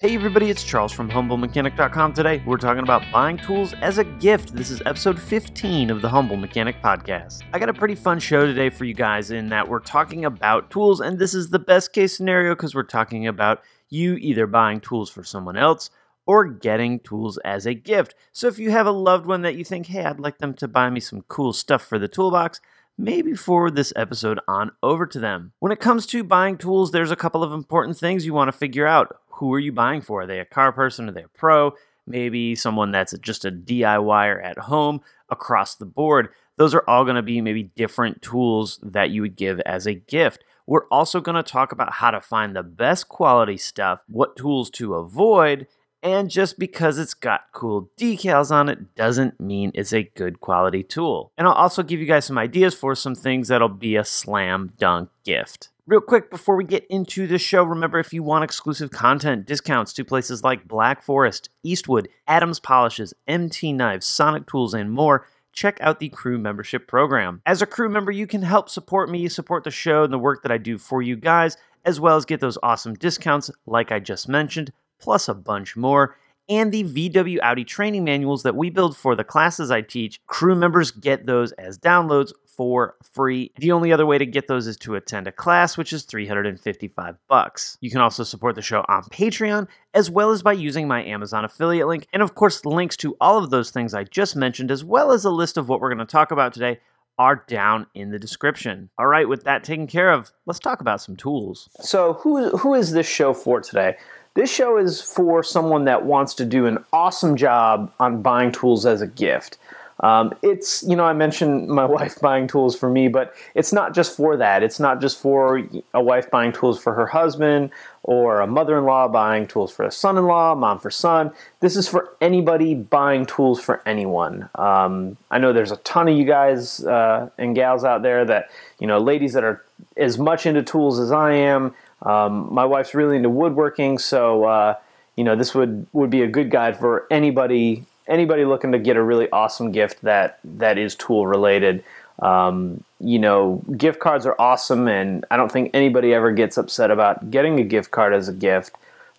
Hey everybody, it's Charles from HumbleMechanic.com. Today we're talking about buying tools as a gift. This is episode 15 of the Humble Mechanic Podcast. I got a pretty fun show today for you guys in that we're talking about tools, and this is the best case scenario because we're talking about you either buying tools for someone else or getting tools as a gift. So if you have a loved one that you think, hey, I'd like them to buy me some cool stuff for the toolbox, maybe forward this episode on over to them. When it comes to buying tools, there's a couple of important things you want to figure out. Who are you buying for? Are they a car person? Are they a pro? Maybe someone that's just a DIYer at home across the board. Those are all going to be maybe different tools that you would give as a gift. We're also going to talk about how to find the best quality stuff, what tools to avoid, and just because it's got cool decals on it doesn't mean it's a good quality tool. And I'll also give you guys some ideas for some things that'll be a slam dunk gift. Real quick before we get into the show, remember if you want exclusive content, discounts to places like Black Forest, Eastwood, Adams Polishes, MT Knives, Sonic Tools, and more, check out the crew membership program. As a crew member, you can help support me, support the show, and the work that I do for you guys, as well as get those awesome discounts like I just mentioned, plus a bunch more. And the VW Audi training manuals that we build for the classes I teach, crew members get those as downloads for free. The only other way to get those is to attend a class, which is 355 bucks. You can also support the show on Patreon as well as by using my Amazon affiliate link. And of course, links to all of those things I just mentioned as well as a list of what we're going to talk about today are down in the description. All right, with that taken care of, let's talk about some tools. So, who who is this show for today? This show is for someone that wants to do an awesome job on buying tools as a gift. Um, it's, you know, I mentioned my wife buying tools for me, but it's not just for that. It's not just for a wife buying tools for her husband or a mother in law buying tools for a son in law, mom for son. This is for anybody buying tools for anyone. Um, I know there's a ton of you guys uh, and gals out there that, you know, ladies that are as much into tools as I am. Um, my wife's really into woodworking, so, uh, you know, this would, would be a good guide for anybody anybody looking to get a really awesome gift that that is tool related. Um, you know, gift cards are awesome, and I don't think anybody ever gets upset about getting a gift card as a gift,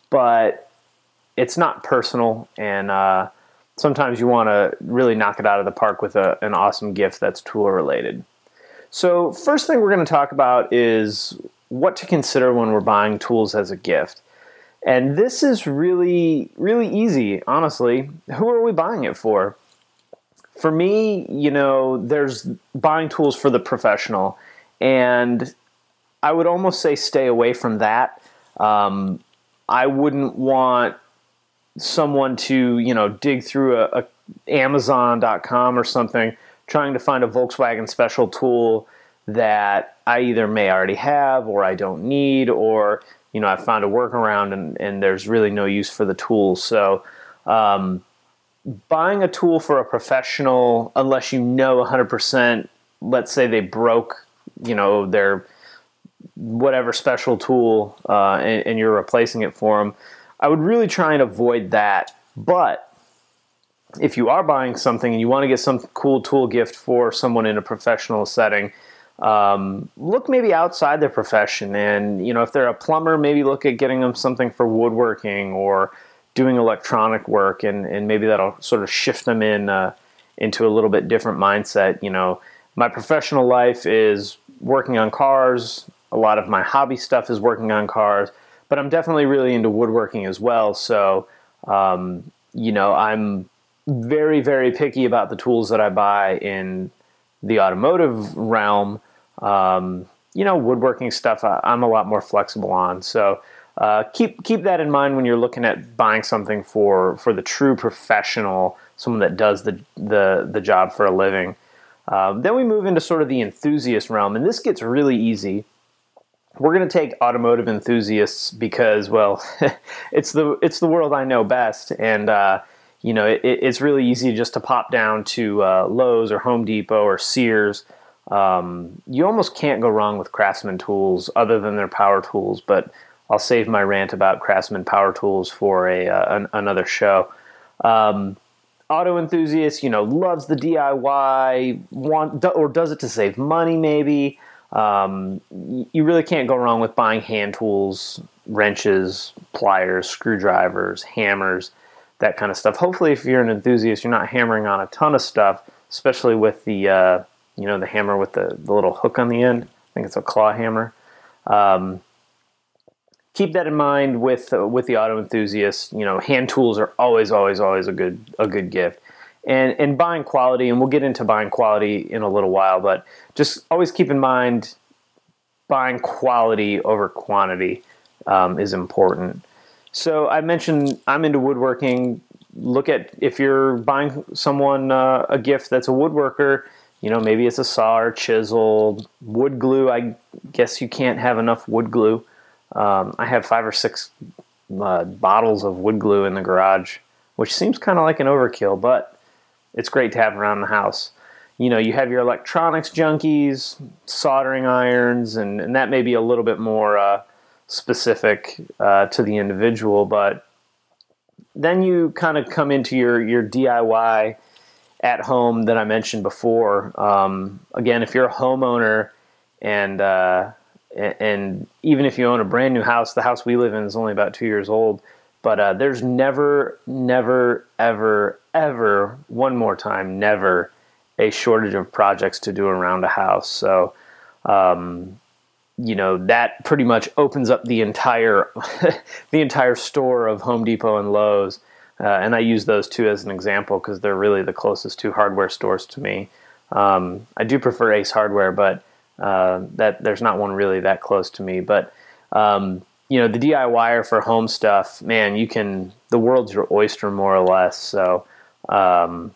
but it's not personal, and uh, sometimes you want to really knock it out of the park with a, an awesome gift that's tool related. So, first thing we're going to talk about is what to consider when we're buying tools as a gift. And this is really, really easy, honestly. Who are we buying it for? For me, you know, there's buying tools for the professional. And I would almost say stay away from that. Um, I wouldn't want someone to, you know, dig through a, a Amazon.com or something trying to find a Volkswagen special tool that I either may already have or I don't need or you know, I found a workaround and, and there's really no use for the tool. So, um, buying a tool for a professional, unless you know 100%, let's say they broke, you know, their whatever special tool uh, and, and, you're replacing it for them, I would really try and avoid that. But if you are buying something and you want to get some cool tool gift for someone in a professional setting, um, look maybe outside their profession and you know if they're a plumber maybe look at getting them something for woodworking or doing electronic work and, and maybe that'll sort of shift them in uh, into a little bit different mindset. You know my professional life is working on cars. A lot of my hobby stuff is working on cars but i'm definitely really into woodworking as well. So um, you know i'm very very picky about the tools that i buy in the automotive realm, um, you know, woodworking stuff I, am a lot more flexible on. So uh, keep keep that in mind when you're looking at buying something for for the true professional, someone that does the the the job for a living. Um, then we move into sort of the enthusiast realm, and this gets really easy. We're going to take automotive enthusiasts because, well, it's the it's the world I know best, and uh, you know, it, it's really easy just to pop down to uh, Lowe's or Home Depot or Sears. Um, you almost can't go wrong with Craftsman tools other than their power tools, but I'll save my rant about Craftsman power tools for a uh, an, another show. Um, auto enthusiast, you know, loves the DIY, want or does it to save money maybe. Um, you really can't go wrong with buying hand tools wrenches, pliers, screwdrivers, hammers, that kind of stuff. Hopefully, if you're an enthusiast, you're not hammering on a ton of stuff, especially with the uh, you know the hammer with the, the little hook on the end. I think it's a claw hammer. Um, keep that in mind with uh, with the auto enthusiast. You know, hand tools are always, always, always a good a good gift. And and buying quality, and we'll get into buying quality in a little while, but just always keep in mind buying quality over quantity um, is important. So I mentioned I'm into woodworking. Look at if you're buying someone uh, a gift that's a woodworker. You know, maybe it's a saw or chisel, wood glue. I guess you can't have enough wood glue. Um, I have five or six uh, bottles of wood glue in the garage, which seems kind of like an overkill, but it's great to have around the house you know, you have your electronics junkies, soldering irons, and, and that may be a little bit more uh, specific uh, to the individual. But then you kind of come into your, your DIY at home that I mentioned before. Um, again, if you're a homeowner and uh, and even if you own a brand new house, the house we live in is only about two years old. But uh, there's never, never, ever, ever, one more time, never a shortage of projects to do around a house. So, um, you know, that pretty much opens up the entire the entire store of Home Depot and Lowe's. Uh, and I use those two as an example because they're really the closest two hardware stores to me. Um, I do prefer Ace Hardware, but uh, that there's not one really that close to me. But um, you know, the DIYer for home stuff, man, you can the world's your oyster more or less. So um,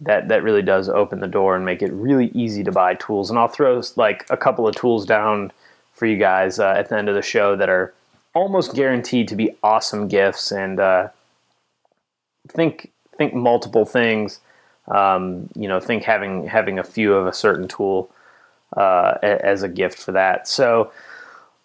that that really does open the door and make it really easy to buy tools. And I'll throw like a couple of tools down for you guys uh, at the end of the show that are almost guaranteed to be awesome gifts. And uh, think think multiple things. Um, you know, think having having a few of a certain tool uh, as a gift for that. So,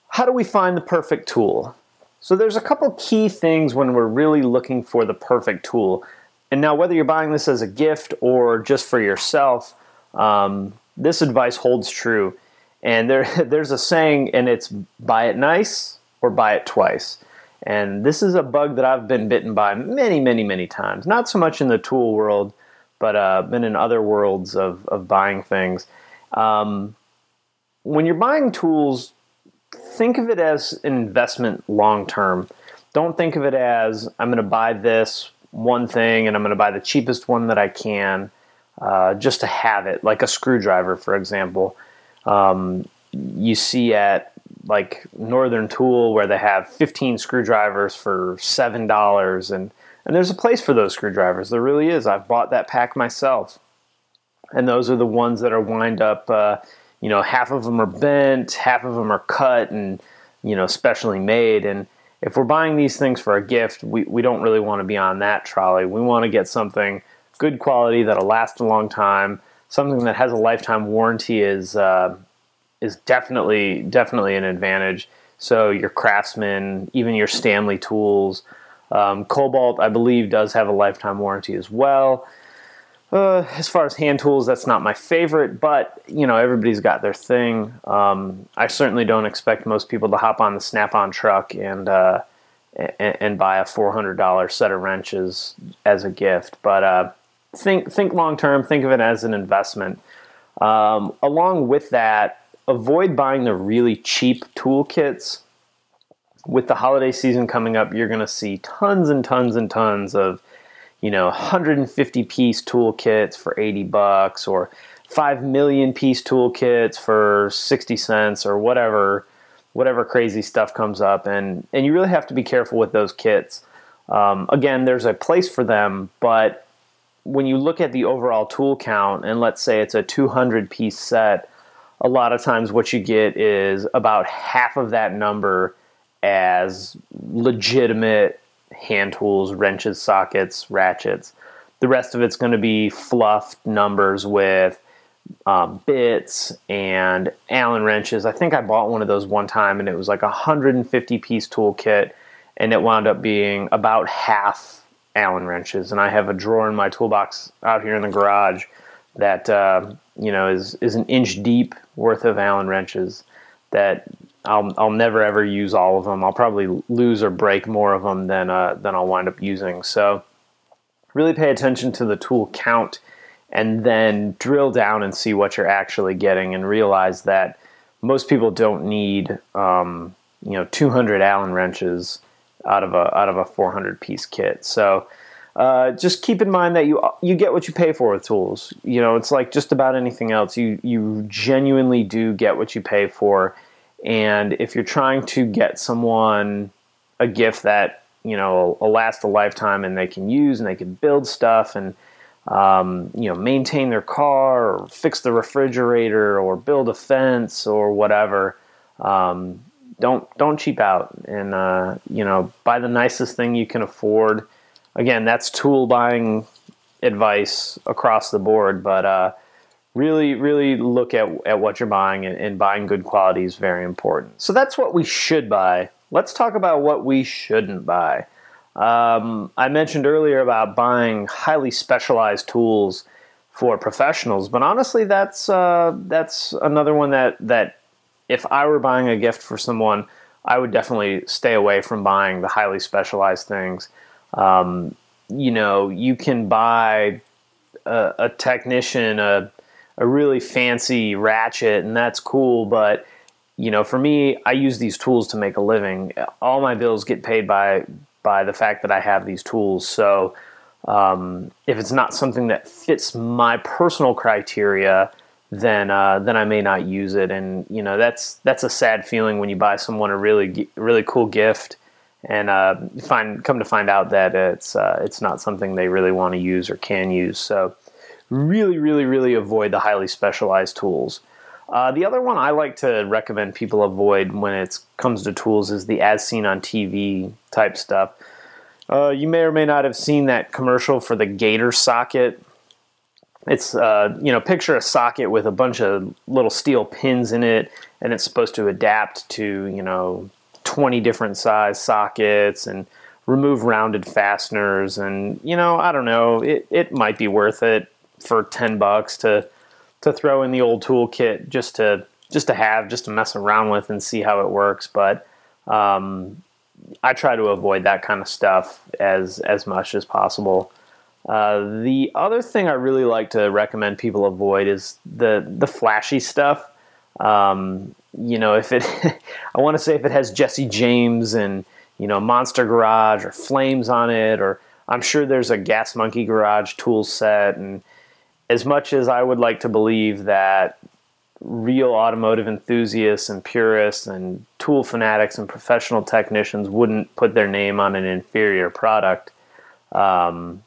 how do we find the perfect tool? So, there's a couple key things when we're really looking for the perfect tool. And now, whether you're buying this as a gift or just for yourself, um, this advice holds true. And there, there's a saying, and it's buy it nice or buy it twice. And this is a bug that I've been bitten by many, many, many times. Not so much in the tool world, but uh, been in other worlds of, of buying things. Um, when you're buying tools, think of it as an investment long term. Don't think of it as I'm going to buy this one thing and I'm going to buy the cheapest one that I can uh, just to have it, like a screwdriver, for example. Um, you see at like Northern Tool where they have 15 screwdrivers for seven dollars, and and there's a place for those screwdrivers. There really is. I've bought that pack myself, and those are the ones that are wind up. Uh, you know, half of them are bent, half of them are cut, and you know, specially made, and if we're buying these things for a gift, we, we don't really want to be on that trolley. We want to get something good quality that'll last a long time. Something that has a lifetime warranty is uh, is definitely definitely an advantage. So your Craftsman, even your Stanley tools, um, Kobalt, I believe, does have a lifetime warranty as well. Uh, as far as hand tools, that's not my favorite, but you know everybody's got their thing. Um, I certainly don't expect most people to hop on the Snap-on truck and uh, and, and, buy a four hundred dollar set of wrenches as a gift. But uh, think think long term. Think of it as an investment. Um, along with that, avoid buying the really cheap toolkits. With the holiday season coming up, you're going to see tons and tons and tons of you know 150 piece toolkits for 80 bucks or 5 million piece toolkits for 60 cents or whatever whatever crazy stuff comes up and and you really have to be careful with those kits um, again there's a place for them but when you look at the overall tool count and let's say it's a 200 piece set a lot of times what you get is about half of that number as legitimate hand tools, wrenches, sockets, ratchets. The rest of it's going to be fluffed numbers with um, bits and Allen wrenches. I think I bought one of those one time and it was like a 150 piece toolkit and it wound up being about half Allen wrenches. And I have a drawer in my toolbox out here in the garage that uh, you know is is an inch deep worth of Allen wrenches that I'll I'll never ever use all of them. I'll probably lose or break more of them than uh, than I'll wind up using. So really pay attention to the tool count and then drill down and see what you're actually getting and realize that most people don't need um, you know 200 Allen wrenches out of a out of a 400 piece kit. So uh, just keep in mind that you you get what you pay for with tools. You know, it's like just about anything else. You you genuinely do get what you pay for, and if you're trying to get someone a gift that you know will last a lifetime and they can use and they can build stuff and um, you know maintain their car or fix the refrigerator or build a fence or whatever. Um, don't don't cheap out and uh, you know buy the nicest thing you can afford again, that's tool buying advice across the board, but uh, really, really look at, at what you're buying, and, and buying good quality is very important. So that's what we should buy. Let's talk about what we shouldn't buy. Um, I mentioned earlier about buying highly specialized tools for professionals, but honestly, that's uh, that's another one that that if I were buying a gift for someone, I would definitely stay away from buying the highly specialized things. Um, you know, you can buy a, a technician a a really fancy ratchet, and that's cool. But you know, for me, I use these tools to make a living. All my bills get paid by by the fact that I have these tools. So um, if it's not something that fits my personal criteria, then uh, then I may not use it. And you know, that's that's a sad feeling when you buy someone a really really cool gift and uh, find come to find out that it's uh, it's not something they really want to use or can use. So really, really, really avoid the highly specialized tools. Uh, the other one I like to recommend people avoid when it comes to tools is the as seen on TV type stuff. Uh, you may or may not have seen that commercial for the Gator socket. It's uh, you know picture a socket with a bunch of little steel pins in it, and it's supposed to adapt to you know 20 different size sockets and remove rounded fasteners and you know i don't know it, it might be worth it for 10 bucks to to throw in the old toolkit just to just to have just to mess around with and see how it works. But um, i try to avoid that kind of stuff as as much as possible. Uh, the other thing i really like to recommend people avoid is the the flashy stuff um, you know, if it, I want to say if it has Jesse James and, you know, Monster Garage or Flames on it, or I'm sure there's a Gas Monkey Garage tool set. And as much as I would like to believe that real automotive enthusiasts and purists and tool fanatics and professional technicians wouldn't put their name on an inferior product, um,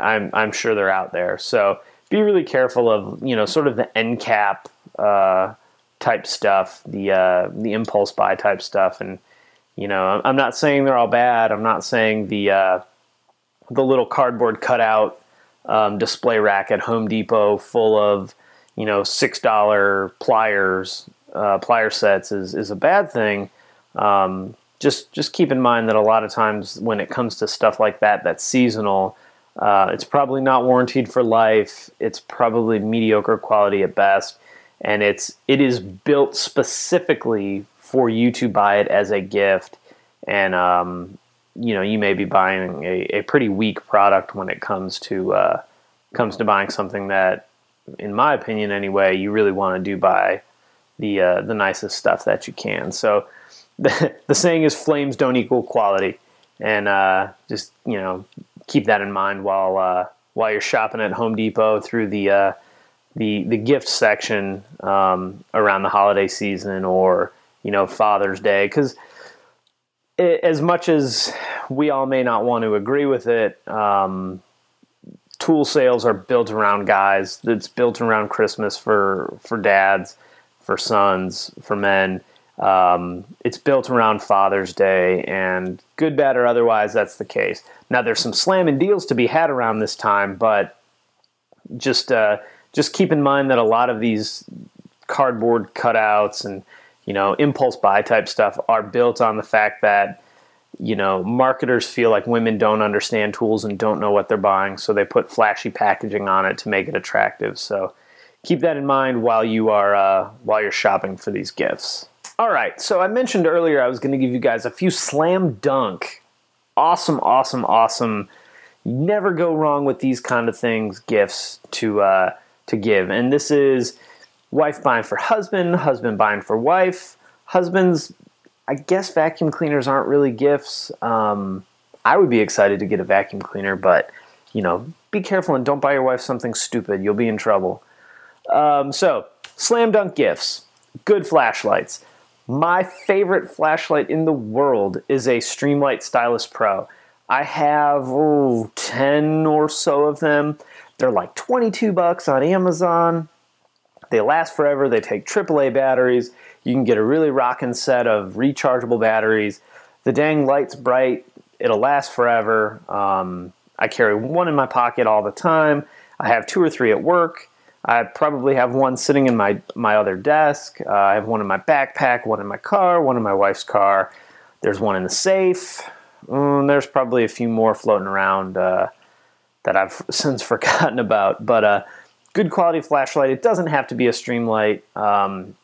I'm, I'm sure they're out there. So be really careful of, you know, sort of the end cap. Uh, type stuff, the uh, the impulse buy type stuff, and you know, I'm not saying they're all bad. I'm not saying the uh, the little cardboard cutout um, display rack at Home Depot full of you know six dollar pliers uh, plier sets is is a bad thing. Um, just just keep in mind that a lot of times when it comes to stuff like that that's seasonal, uh, it's probably not warranted for life. It's probably mediocre quality at best and it's it is built specifically for you to buy it as a gift. And um, you know you may be buying a, a pretty weak product when it comes to uh, comes to buying something that in my opinion anyway you really want to do buy the uh, the nicest stuff that you can. So the, the saying is flames don't equal quality. And uh, just you know keep that in mind while uh, while you're shopping at Home Depot through the uh, the the gift section um, around the holiday season or you know Father's Day because as much as we all may not want to agree with it, um, tool sales are built around guys. It's built around Christmas for for dads, for sons, for men. Um, it's built around Father's Day, and good, bad, or otherwise, that's the case. Now, there's some slamming deals to be had around this time, but just uh, just keep in mind that a lot of these cardboard cutouts and you know impulse buy type stuff are built on the fact that you know marketers feel like women don't understand tools and don't know what they're buying so they put flashy packaging on it to make it attractive. So keep that in mind while you are uh, while you're shopping for these gifts. All right, so I mentioned earlier I was going to give you guys a few slam dunk, awesome, awesome, awesome. Never go wrong with these kind of things, gifts to uh, to give, and this is wife buying for husband, husband buying for wife. Husbands, I guess vacuum cleaners aren't really gifts. Um, I would be excited to get a vacuum cleaner, but you know, be careful and don't buy your wife something stupid. You'll be in trouble. Um, so, slam dunk gifts, good flashlights. My favorite flashlight in the world is a Streamlight Stylus Pro. I have oh, 10 or so of them. They're like 22 bucks on Amazon. They last forever. They take AAA batteries. You can get a really rocking set of rechargeable batteries. The dang light's bright. It'll last forever. Um, I carry one in my pocket all the time. I have two or three at work. I probably have one sitting in my my other desk. Uh, I have one in my backpack, one in my car, one in my wife's car. There's one in the safe. Mm, there's probably a few more floating around uh, that I've since forgotten about. But uh, good quality flashlight. It doesn't have to be a Streamlight. Um,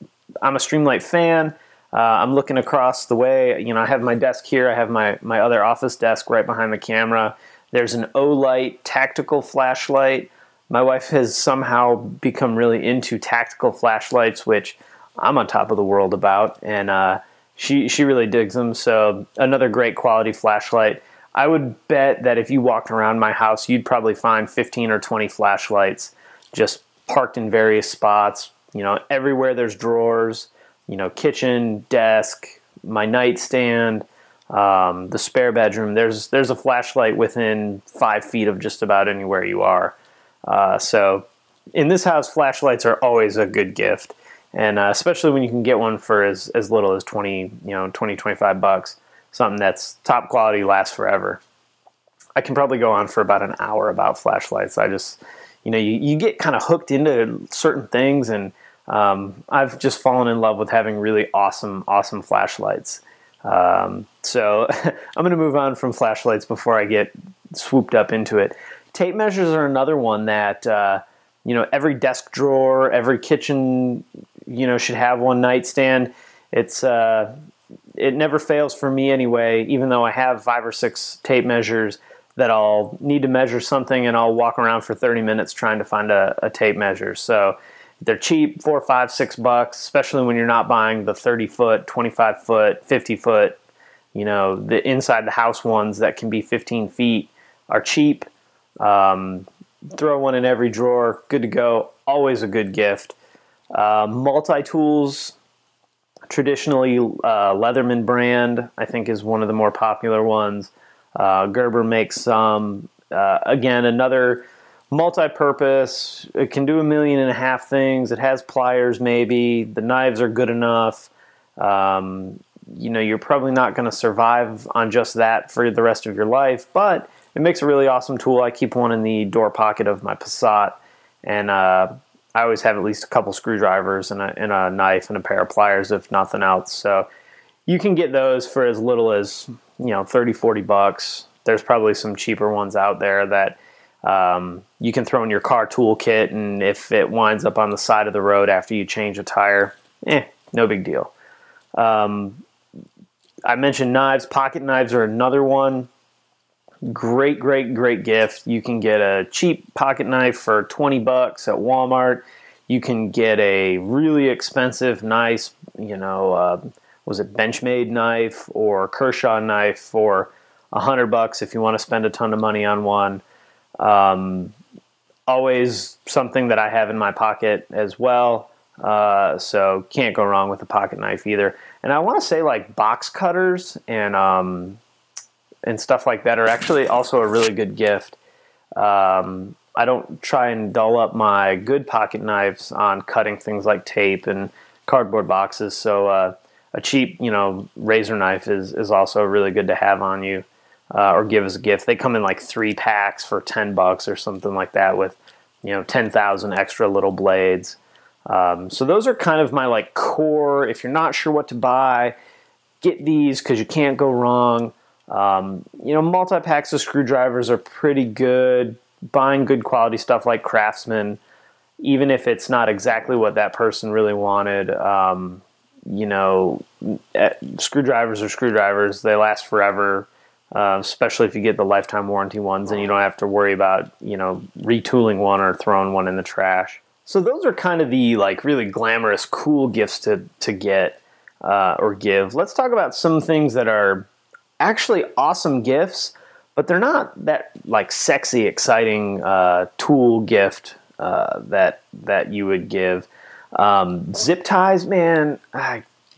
I'm a Streamlight fan. Uh, I'm looking across the way. You know, I have my desk here. I have my my other office desk right behind the camera. There's an Olight tactical flashlight. My wife has somehow become really into tactical flashlights, which I'm on top of the world about, and uh, she she really digs them. So another great quality flashlight. I would bet that if you walked around my house, you'd probably find 15 or 20 flashlights just parked in various spots. You know, everywhere there's drawers. You know, kitchen, desk, my nightstand um, the spare bedroom. There's there's a flashlight within five feet of just about anywhere you are. Uh, so in this house, flashlights are always a good gift, and uh, especially when you can get one for as, as little as 20, you know, 20, 25 bucks. Something that's top quality, lasts forever. I can probably go on for about an hour about flashlights. I just, you know, you, you get kind of hooked into certain things, and um, I've just fallen in love with having really awesome, awesome flashlights. Um, so I'm going to move on from flashlights before I get swooped up into it. Tape measures are another one that uh, you know every desk drawer, every kitchen you know should have one nightstand. It's uh, it never fails for me anyway. Even though I have five or six tape measures that I'll need to measure something and I'll walk around for 30 minutes trying to find a, a tape measure. So they're cheap, four, five, six bucks, especially when you're not buying the 30 foot, 25 foot, 50 foot. You know, the inside the house ones that can be 15 feet are cheap. Um, throw one in every drawer, good to go. Always a good gift. Uh, Multi tools, traditionally uh, Leatherman brand, I think is one of the more popular ones. Uh, Gerber makes some. Uh, again, another multi-purpose. It can do a million and a half things. It has pliers, maybe. The knives are good enough. Um, you know, you're probably not going to survive on just that for the rest of your life, but it makes a really awesome tool. I keep one in the door pocket of my Passat, and uh, I always have at least a couple screwdrivers and a, and a knife and a pair of pliers, if nothing else. So you can get those for as little as you know 30 40 bucks there's probably some cheaper ones out there that um, you can throw in your car toolkit, and if it winds up on the side of the road after you change a tire, eh, no big deal. Um, I mentioned knives. Pocket knives are another one. Great, great, great gift. You can get a cheap pocket knife for 20 bucks at Walmart. You can get a really expensive, nice, you know, uh, was it Benchmade knife or Kershaw knife for 100 bucks if you want to spend a ton of money on one. Um, always something that I have in my pocket as well. Uh, so can't go wrong with a pocket knife either. And I want to say like box cutters and um, and stuff like that are actually also a really good gift. Um, I don't try and dull up my good pocket knives on cutting things like tape and cardboard boxes. So uh, a cheap, you know, razor knife is is also really good to have on you uh, or give as a gift. They come in like three packs for ten bucks or something like that, with you know ten thousand extra little blades. Um, so those are kind of my like core. If you're not sure what to buy, get these because you can't go wrong. Um, you know, multi packs of screwdrivers are pretty good. Buying good quality stuff like Craftsman, even if it's not exactly what that person really wanted, um, you know, eh, screwdrivers are screwdrivers. They last forever, uh, especially if you get the lifetime warranty ones, and you don't have to worry about you know retooling one or throwing one in the trash. So those are kind of the like really glamorous, cool gifts to to get uh, or give. Let's talk about some things that are actually awesome gifts, but they're not that like sexy, exciting uh, tool gift uh, that that you would give. Um, zip ties, man,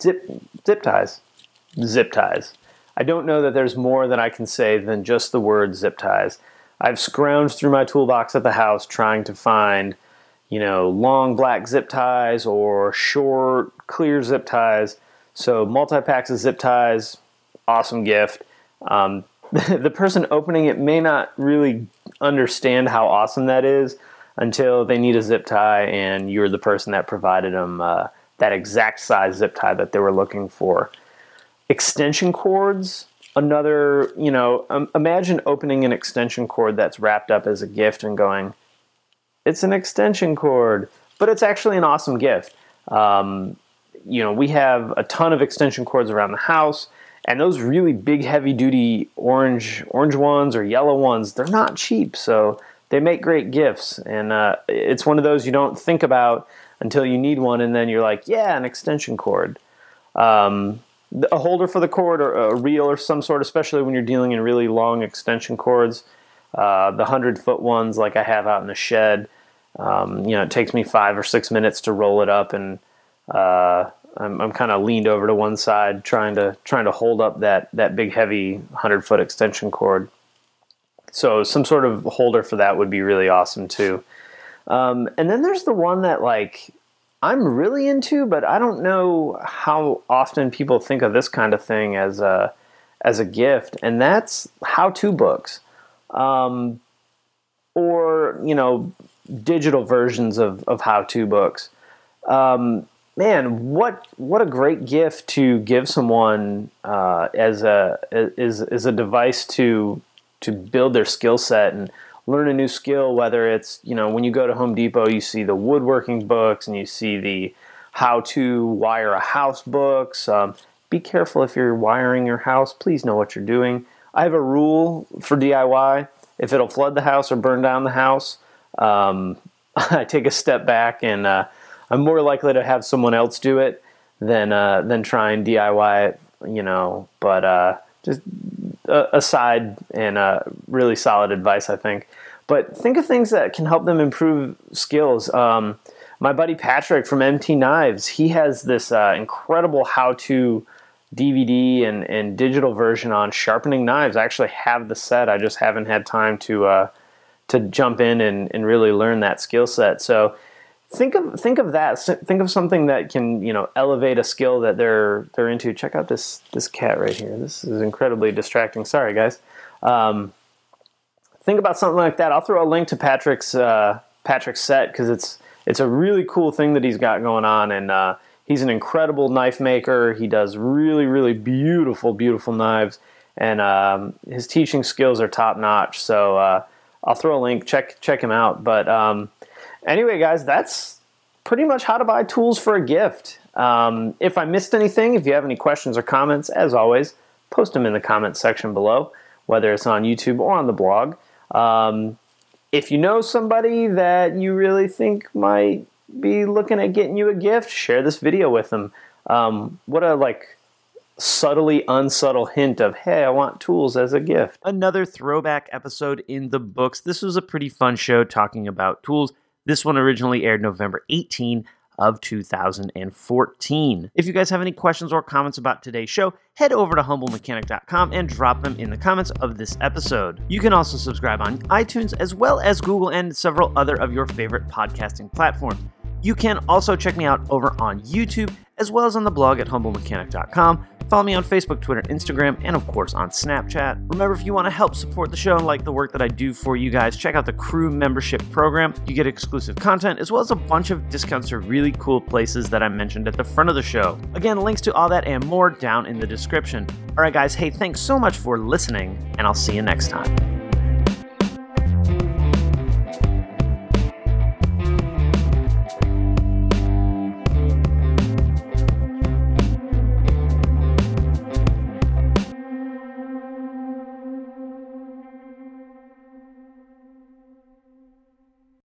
zip zip ties, zip ties. I don't know that there's more that I can say than just the word zip ties. I've scrounged through my toolbox at the house trying to find, you know, long black zip ties or short clear zip ties. So multi packs of zip ties, awesome gift. Um, the person opening it may not really understand how awesome that is until they need a zip tie and you're the person that provided them uh, that exact size zip tie that they were looking for. Extension cords, another, you know, um, imagine opening an extension cord that's wrapped up as a gift and going, it's an extension cord, but it's actually an awesome gift. Um, you know, we have a ton of extension cords around the house and those really big heavy duty orange orange ones or yellow ones they're not cheap so they make great gifts, and uh, it's one of those you don't think about until you need one, and then you're like, yeah, an extension cord. Um, a holder for the cord or a reel or some sort, especially when you're dealing in really long extension cords. Uh, the hundred foot ones, like I have out in the shed, um, you know, it takes me five or six minutes to roll it up, and uh, I'm, I'm kind of leaned over to one side, trying to trying to hold up that that big heavy hundred foot extension cord. So some sort of holder for that would be really awesome too. Um, and then there's the one that like I'm really into, but I don't know how often people think of this kind of thing as a as a gift, and that's how-to books, um, or you know, digital versions of of how-to books. Um, man, what what a great gift to give someone uh, as a is is a device to to build their skill set and learn a new skill whether it's you know when you go to home depot you see the woodworking books and you see the how to wire a house books. Um, be careful if you're wiring your house. Please know what you're doing. I have a rule for diy if it'll flood the house or burn down the house um, i take a step back and uh, i'm more likely to have someone else do it than uh, than try and diy it you know but uh, just aside and uh, really solid advice, I think. But think of things that can help them improve skills. Um, my buddy Patrick from MT Knives, he has this uh, incredible how-to DVD and, and digital version on sharpening knives. I actually have the set. I just haven't had time to uh, to jump in and, and really learn that skill set. So think of think of that. Think of something that can you know elevate a skill that they're they're into. Check out this this cat right here. This is incredibly distracting. Sorry guys. Um, think about something like that. I'll throw a link to Patrick's uh, Patrick's set because it's it's a really cool thing that he's got going on, and uh, he's an incredible knife maker. He does really really beautiful beautiful knives, and um, his teaching skills are top notch. So uh, I'll throw a link. Check check him out. But um, anyway, guys, that's pretty much how to buy tools for a gift. Um, if I missed anything, if you have any questions or comments, as always, post them in the comments section below, whether it's on YouTube or on the blog. Um, if you know somebody that you really think might be looking at getting you a gift, share this video with them. Um, what a like subtly unsubtle hint of, hey, I want tools as a gift. Another throwback episode in the books. This was a pretty fun show talking about tools. This one originally aired November 18 of 2014. If you guys have any questions or comments about today's show, head over to humblemechanic.com and drop them in the comments of this episode. You can also subscribe on iTunes as well as Google and several other of your favorite podcasting platforms. You can also check me out over on YouTube as well as on the blog at humblemechanic.com Follow me on Facebook, Twitter, Instagram, and of course on Snapchat. Remember, if you want to help support the show and like the work that I do for you guys, check out the crew membership program. You get exclusive content as well as a bunch of discounts to really cool places that I mentioned at the front of the show. Again, links to all that and more down in the description. All right, guys, hey, thanks so much for listening, and I'll see you next time.